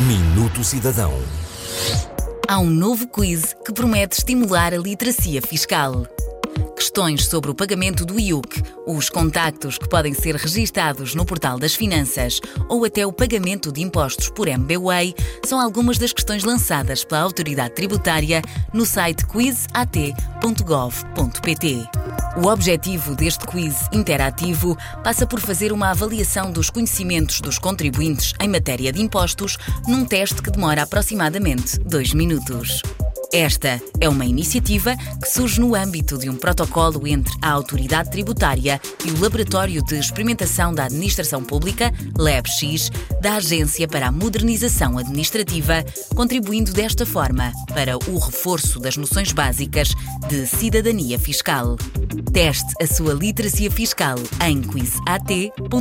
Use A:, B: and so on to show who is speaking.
A: Minuto Cidadão.
B: Há um novo quiz que promete estimular a literacia fiscal. Questões sobre o pagamento do IUC, os contactos que podem ser registados no Portal das Finanças ou até o pagamento de impostos por MBWay são algumas das questões lançadas pela Autoridade Tributária no site quizat.gov.pt. O objetivo deste quiz interativo passa por fazer uma avaliação dos conhecimentos dos contribuintes em matéria de impostos num teste que demora aproximadamente dois minutos. Esta é uma iniciativa que surge no âmbito de um protocolo entre a Autoridade Tributária e o Laboratório de Experimentação da Administração Pública, LabX, da Agência para a Modernização Administrativa, contribuindo desta forma para o reforço das noções básicas de cidadania fiscal. Teste a sua literacia fiscal em quizat.gov.pt.